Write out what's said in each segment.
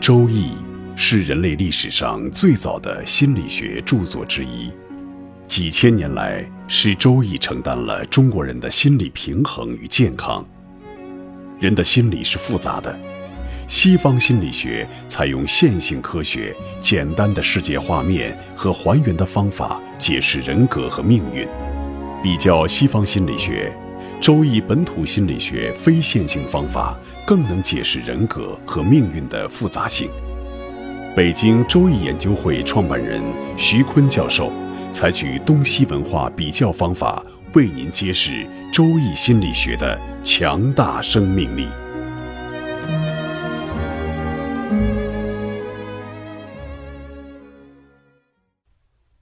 周易》是人类历史上最早的心理学著作之一，几千年来，是《周易》承担了中国人的心理平衡与健康。人的心理是复杂的，西方心理学采用线性科学、简单的世界画面和还原的方法解释人格和命运。比较西方心理学。周易本土心理学非线性方法更能解释人格和命运的复杂性。北京周易研究会创办人徐坤教授采取东西文化比较方法，为您揭示周易心理学的强大生命力。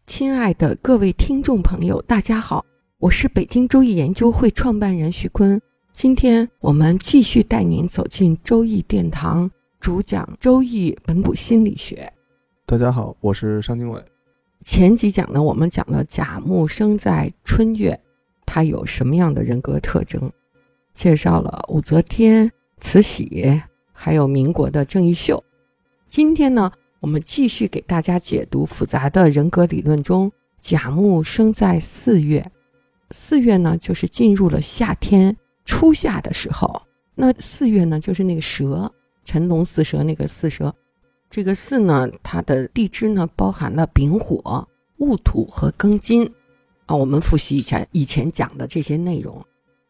亲爱的各位听众朋友，大家好。我是北京周易研究会创办人徐坤，今天我们继续带您走进周易殿堂，主讲周易本土心理学。大家好，我是商经纬。前几讲呢，我们讲了甲木生在春月，它有什么样的人格特征？介绍了武则天、慈禧，还有民国的郑义秀。今天呢，我们继续给大家解读复杂的人格理论中，甲木生在四月。四月呢，就是进入了夏天初夏的时候。那四月呢，就是那个蛇，辰龙巳蛇那个巳蛇。这个巳呢，它的地支呢，包含了丙火、戊土和庚金。啊，我们复习一下以前讲的这些内容。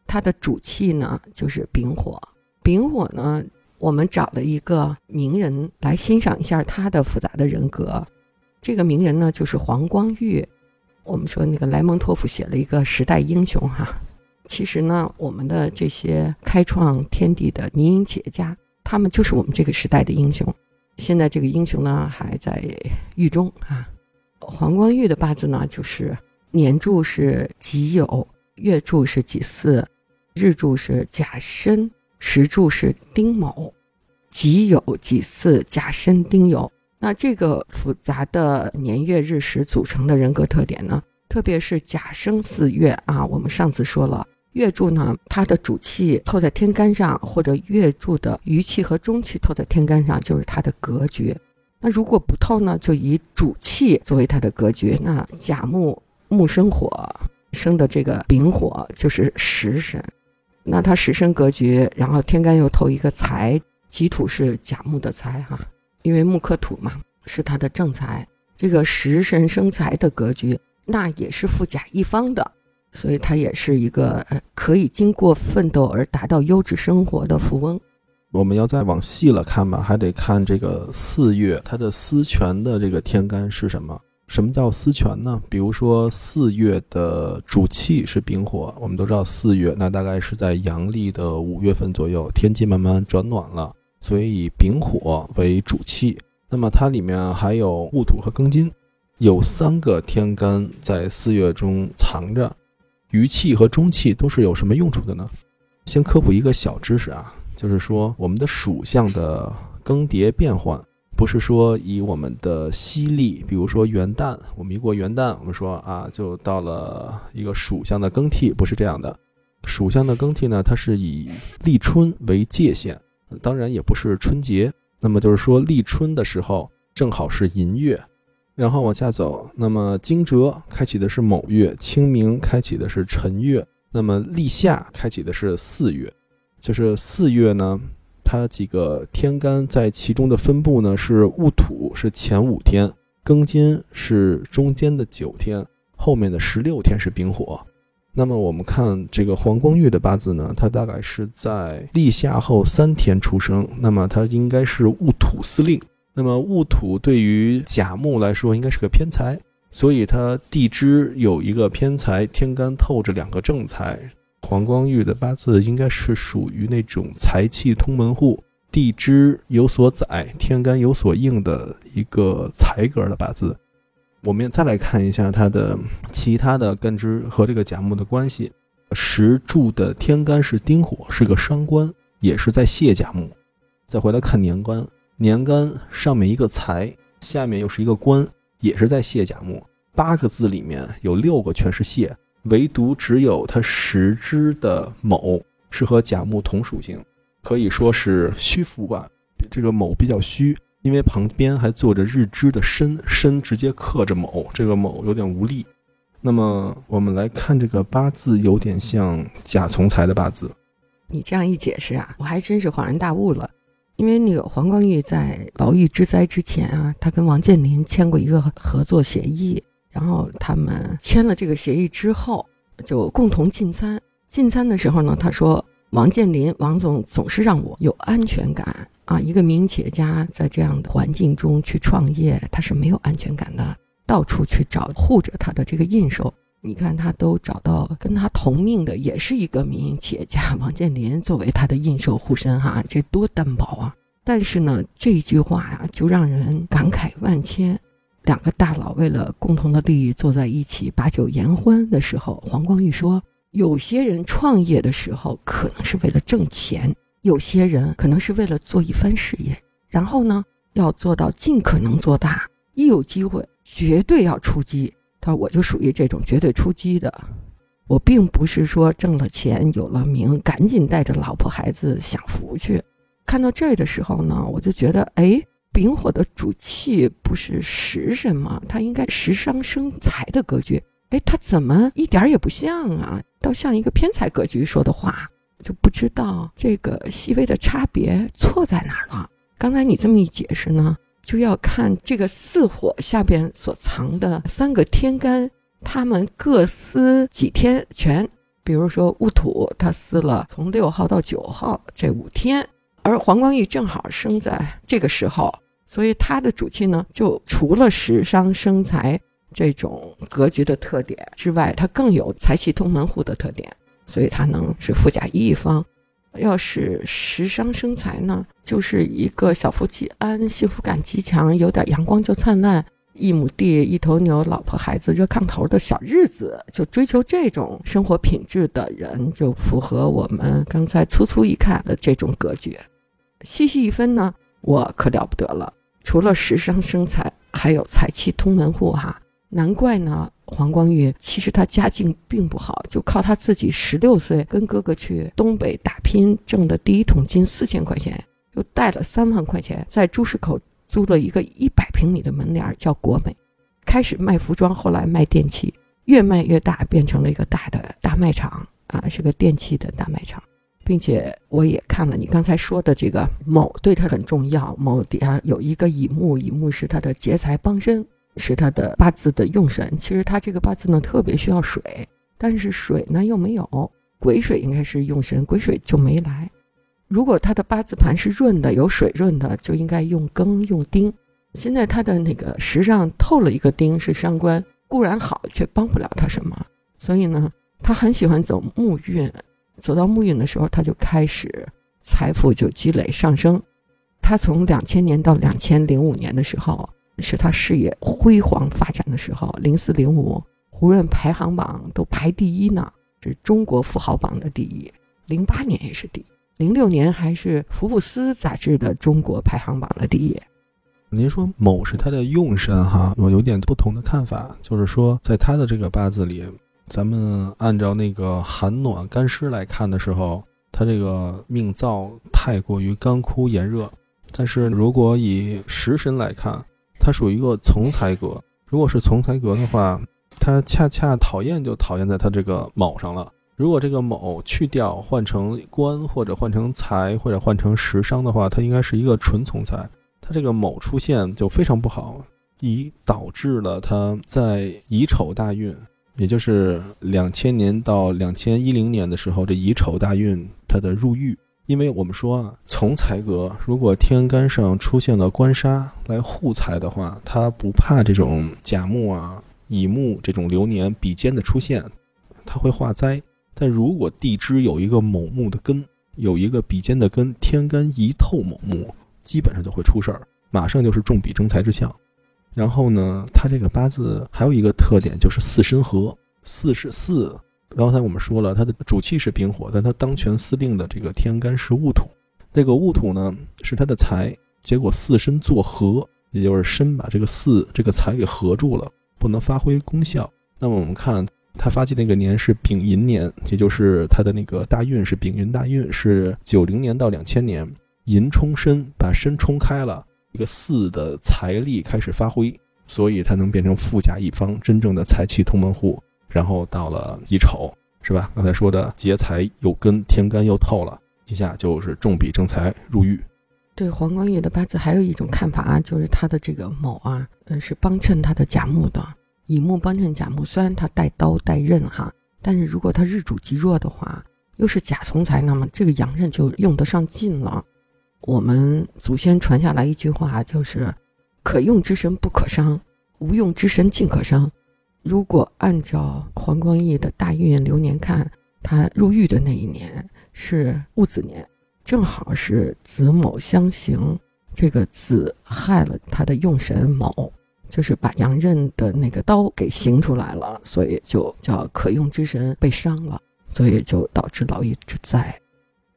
它的主气呢，就是丙火。丙火呢，我们找了一个名人来欣赏一下他的复杂的人格。这个名人呢，就是黄光裕。我们说那个莱蒙托夫写了一个时代英雄哈，其实呢，我们的这些开创天地的民营企业家，他们就是我们这个时代的英雄。现在这个英雄呢还在狱中啊。黄光裕的八字呢，就是年柱是己酉，月柱是己巳，日柱是甲申，时柱是丁卯。己酉、己巳、甲申、丁酉。那这个复杂的年月日时组成的人格特点呢？特别是甲申四月啊，我们上次说了，月柱呢，它的主气透在天干上，或者月柱的余气和中气透在天干上，就是它的格局。那如果不透呢，就以主气作为它的格局。那甲木木生火，生的这个丙火就是食神，那它食神格局，然后天干又透一个财，己土是甲木的财哈。因为木克土嘛，是他的正财，这个食神生财的格局，那也是富甲一方的，所以他也是一个可以经过奋斗而达到优质生活的富翁。我们要再往细了看吧，还得看这个四月它的司权的这个天干是什么？什么叫司权呢？比如说四月的主气是丙火，我们都知道四月那大概是在阳历的五月份左右，天气慢慢转暖了。所以以丙火为主气，那么它里面还有戊土和庚金，有三个天干在四月中藏着。余气和中气都是有什么用处的呢？先科普一个小知识啊，就是说我们的属相的更迭变换，不是说以我们的西历，比如说元旦，我们一过元旦，我们说啊就到了一个属相的更替，不是这样的。属相的更替呢，它是以立春为界限。当然也不是春节，那么就是说立春的时候正好是寅月，然后往下走，那么惊蛰开启的是卯月，清明开启的是辰月，那么立夏开启的是巳月，就是四月呢，它几个天干在其中的分布呢是戊土是前五天，庚金是中间的九天，后面的十六天是丙火。那么我们看这个黄光裕的八字呢，他大概是在立夏后三天出生，那么他应该是戊土司令。那么戊土对于甲木来说应该是个偏财，所以他地支有一个偏财，天干透着两个正财。黄光裕的八字应该是属于那种财气通门户，地支有所载，天干有所应的一个财格的八字。我们再来看一下它的其他的干支和这个甲木的关系。石柱的天干是丁火，是个伤官，也是在泄甲木。再回来看年干，年干上面一个财，下面又是一个官，也是在泄甲木。八个字里面有六个全是泄，唯独只有它十支的卯是和甲木同属性，可以说是虚浮吧。这个卯比较虚。因为旁边还坐着日支的申，申直接克着卯，这个卯有点无力。那么我们来看这个八字，有点像甲从财的八字。你这样一解释啊，我还真是恍然大悟了。因为那个黄光裕在牢狱之灾之前啊，他跟王健林签过一个合作协议，然后他们签了这个协议之后，就共同进餐。进餐的时候呢，他说王健林王总总是让我有安全感啊，一个民营企业家在这样的环境中去创业，他是没有安全感的，到处去找护着他的这个印绶。你看，他都找到跟他同命的，也是一个民营企业家王健林作为他的印绶护身，哈，这多担保啊！但是呢，这一句话呀，就让人感慨万千。两个大佬为了共同的利益坐在一起把酒言欢的时候，黄光裕说：“有些人创业的时候可能是为了挣钱，有些人可能是为了做一番事业，然后呢，要做到尽可能做大，一有机会绝对要出击。”他说：“我就属于这种绝对出击的，我并不是说挣了钱有了名，赶紧带着老婆孩子享福去。看到这的时候呢，我就觉得，哎，丙火的主气不是食神吗？它应该食伤生财的格局，哎，它怎么一点也不像啊？倒像一个偏财格局说的话，就不知道这个细微的差别错在哪儿了。刚才你这么一解释呢？”就要看这个四火下边所藏的三个天干，他们各司几天权。比如说戊土，他司了从六号到九号这五天，而黄光裕正好生在这个时候，所以他的主气呢，就除了食伤生财这种格局的特点之外，他更有财气通门户的特点，所以他能是富甲一方。要是食伤生财呢，就是一个小富即安、幸福感极强、有点阳光就灿烂、一亩地、一头牛、老婆孩子热炕头的小日子，就追求这种生活品质的人，就符合我们刚才粗粗一看的这种格局。细细一分呢，我可了不得了，除了食伤生财，还有财气通门户哈。难怪呢，黄光裕其实他家境并不好，就靠他自己十六岁跟哥哥去东北打拼挣的第一桶金四千块钱，又带了三万块钱，在朱市口租了一个一百平米的门脸叫国美，开始卖服装，后来卖电器，越卖越大，变成了一个大的大卖场啊，是个电器的大卖场，并且我也看了你刚才说的这个某对他很重要，某底下有一个乙木，乙木是他的劫财帮身。是他的八字的用神，其实他这个八字呢特别需要水，但是水呢又没有，癸水应该是用神，癸水就没来。如果他的八字盘是润的，有水润的，就应该用庚用丁。现在他的那个时上透了一个丁是伤官，固然好，却帮不了他什么。所以呢，他很喜欢走木运，走到木运的时候，他就开始财富就积累上升。他从两千年到两千零五年的时候。是他事业辉煌发展的时候，零四零五胡润排行榜都排第一呢，是中国富豪榜的第一。零八年也是第一，零六年还是福布斯杂志的中国排行榜的第一。您说某是他的用神哈，我有点不同的看法，就是说在他的这个八字里，咱们按照那个寒暖干湿来看的时候，他这个命燥太过于干枯炎热，但是如果以食神来看。它属于一个从财格，如果是从财格的话，它恰恰讨厌就讨厌在它这个卯上了。如果这个卯去掉，换成官或者换成财或者换成食伤的话，它应该是一个纯从财。它这个卯出现就非常不好，以导致了它在乙丑大运，也就是两千年到两千一零年的时候，这乙丑大运它的入狱。因为我们说啊，从财格如果天干上出现了官杀来护财的话，他不怕这种甲木啊、乙木这种流年比肩的出现，他会化灾。但如果地支有一个卯木的根，有一个比肩的根，天干一透卯木，基本上就会出事儿，马上就是重比争财之象。然后呢，他这个八字还有一个特点就是四申合，四是四。刚才我们说了，他的主气是丙火，但他当权司令的这个天干是戊土，那个戊土呢是他的财，结果四申作合，也就是申把这个四这个财给合住了，不能发挥功效。那么我们看他发迹那个年是丙寅年，也就是他的那个大运是丙寅大运，是九零年到两千年，寅冲申把申冲开了，一个四的财力开始发挥，所以才能变成富甲一方，真正的财气通门户。然后到了乙丑，是吧？刚才说的劫财有根，天干又透了，一下就是重笔正财入狱。对黄光裕的八字还有一种看法啊，就是他的这个卯啊，嗯，是帮衬他的甲木的，乙木帮衬甲木。虽然他带刀带刃哈，但是如果他日主极弱的话，又是甲从财，那么这个阳刃就用得上劲了。我们祖先传下来一句话，就是“可用之神不可伤，无用之神尽可伤”。如果按照黄光义的大运流年看，他入狱的那一年是戊子年，正好是子卯相刑，这个子害了他的用神卯，就是把阳刃的那个刀给刑出来了，所以就叫可用之神被伤了，所以就导致牢狱之灾。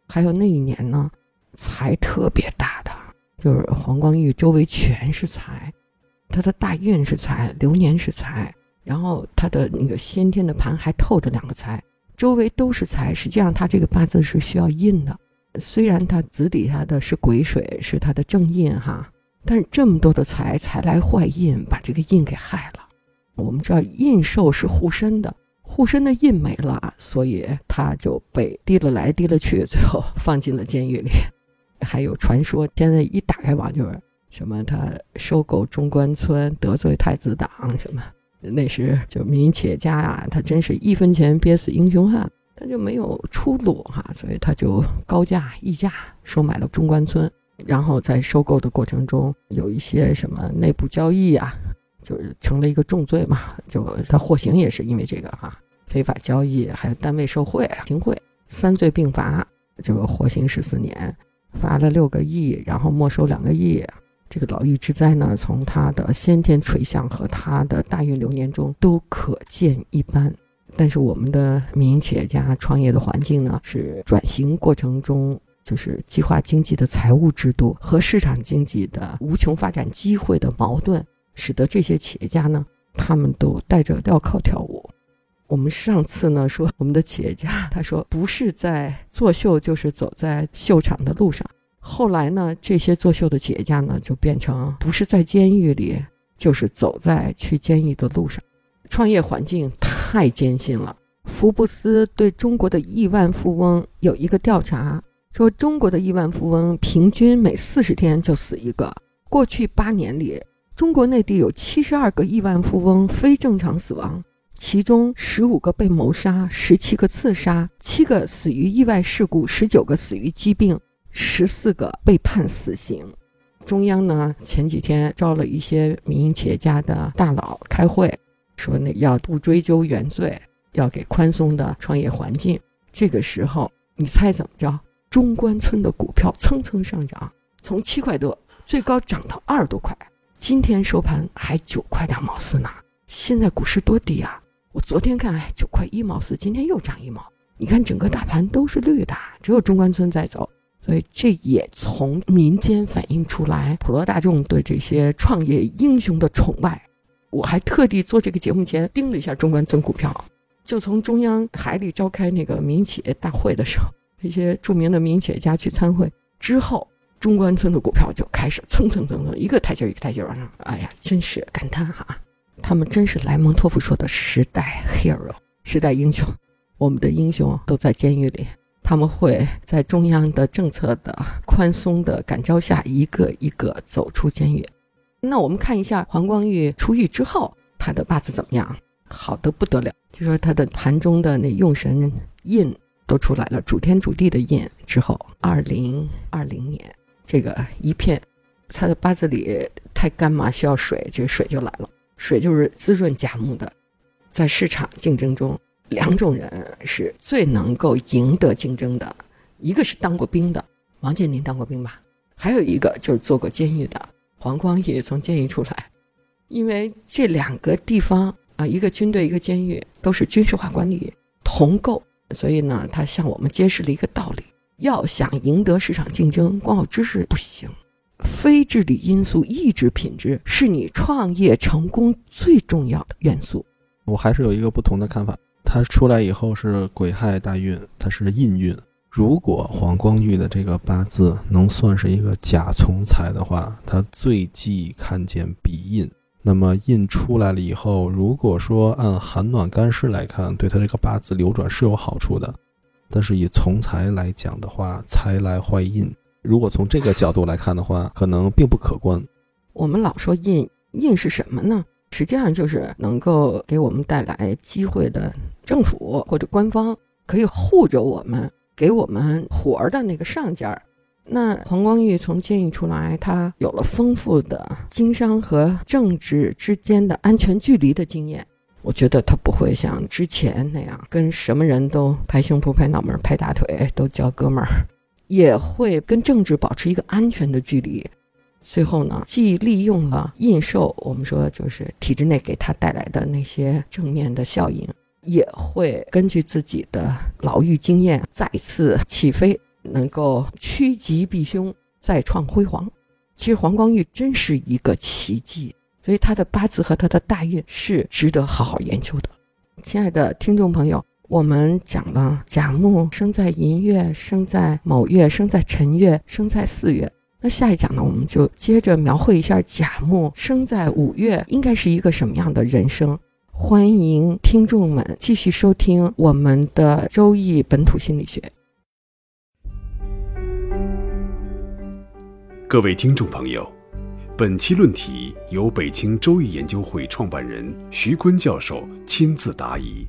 还有那一年呢？财特别大的，就是黄光裕周围全是财，他的大运是财，流年是财，然后他的那个先天的盘还透着两个财，周围都是财。实际上他这个八字是需要印的，虽然他子底下的是癸水，是他的正印哈，但是这么多的财，财来坏印，把这个印给害了。我们知道印寿是护身的，护身的印没了，所以他就被提了来提了去，最后放进了监狱里。还有传说，现在一打开网就是什么他收购中关村，得罪太子党什么，那时就民营企业家啊，他真是一分钱憋死英雄汉，他就没有出路哈，所以他就高价溢价收买了中关村，然后在收购的过程中有一些什么内部交易啊，就是成了一个重罪嘛，就他获刑也是因为这个哈，非法交易还有单位受贿行贿三罪并罚，就获刑十四年。罚了六个亿，然后没收两个亿。这个劳役之灾呢，从他的先天垂象和他的大运流年中都可见一斑。但是我们的民营企业家创业的环境呢，是转型过程中就是计划经济的财务制度和市场经济的无穷发展机会的矛盾，使得这些企业家呢，他们都带着镣铐跳舞。我们上次呢说，我们的企业家他说不是在作秀，就是走在秀场的路上。后来呢，这些作秀的企业家呢，就变成不是在监狱里，就是走在去监狱的路上。创业环境太艰辛了。福布斯对中国的亿万富翁有一个调查，说中国的亿万富翁平均每四十天就死一个。过去八年里，中国内地有七十二个亿万富翁非正常死亡。其中十五个被谋杀，十七个刺杀，七个死于意外事故，十九个死于疾病，十四个被判死刑。中央呢前几天招了一些民营企业家的大佬开会，说那要不追究原罪，要给宽松的创业环境。这个时候，你猜怎么着？中关村的股票蹭蹭上涨，从七块多最高涨到二十多块，今天收盘还九块两毛四呢。现在股市多低啊！我昨天看，哎，九块一毛四，今天又涨一毛。你看整个大盘都是绿的，只有中关村在走，所以这也从民间反映出来普罗大众对这些创业英雄的崇拜。我还特地做这个节目前盯了一下中关村股票，就从中央海里召开那个民营企业大会的时候，那些著名的民营企业家去参会之后，中关村的股票就开始蹭蹭蹭蹭一个台阶一个台阶往上。哎呀，真是感叹哈。他们真是莱蒙托夫说的时代 hero，时代英雄。我们的英雄都在监狱里，他们会在中央的政策的宽松的感召下，一个一个走出监狱。那我们看一下黄光裕出狱之后，他的八字怎么样？好的不得了，就说他的盘中的那用神印都出来了，主天主地的印之后，二零二零年这个一片，他的八字里太干嘛，需要水，这个水就来了。水就是滋润甲木的，在市场竞争中，两种人是最能够赢得竞争的，一个是当过兵的，王健林当过兵吧，还有一个就是做过监狱的，黄光裕从监狱出来，因为这两个地方啊，一个军队，一个监狱，都是军事化管理同构，所以呢，他向我们揭示了一个道理：要想赢得市场竞争，光有知识不行。非智力因素、意志品质是你创业成功最重要的元素。我还是有一个不同的看法。他出来以后是癸亥大运，他是印运，如果黄光裕的这个八字能算是一个甲从财的话，他最忌看见比印。那么印出来了以后，如果说按寒暖干湿来看，对他这个八字流转是有好处的。但是以从财来讲的话，财来坏印，如果从这个角度来看的话，可能并不可观。我们老说印印是什么呢？实际上就是能够给我们带来机会的政府或者官方，可以护着我们，给我们活儿的那个上家儿。那黄光裕从监狱出来，他有了丰富的经商和政治之间的安全距离的经验。我觉得他不会像之前那样跟什么人都拍胸脯、拍脑门、拍大腿，都叫哥们儿，也会跟政治保持一个安全的距离。最后呢，既利用了印绶，我们说就是体制内给他带来的那些正面的效应，也会根据自己的牢狱经验再次起飞，能够趋吉避凶，再创辉煌。其实黄光裕真是一个奇迹。所以他的八字和他的大运是值得好好研究的。亲爱的听众朋友，我们讲了甲木生在寅月，生在卯月，生在辰月，生在巳月。那下一讲呢，我们就接着描绘一下甲木生在五月应该是一个什么样的人生。欢迎听众们继续收听我们的《周易本土心理学》。各位听众朋友。本期论题由北京周易研究会创办人徐坤教授亲自答疑，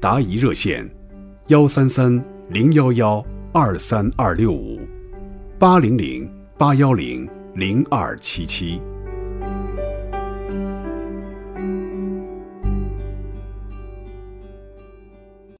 答疑热线：幺三三零幺幺二三二六五，八零零八幺零零二七七。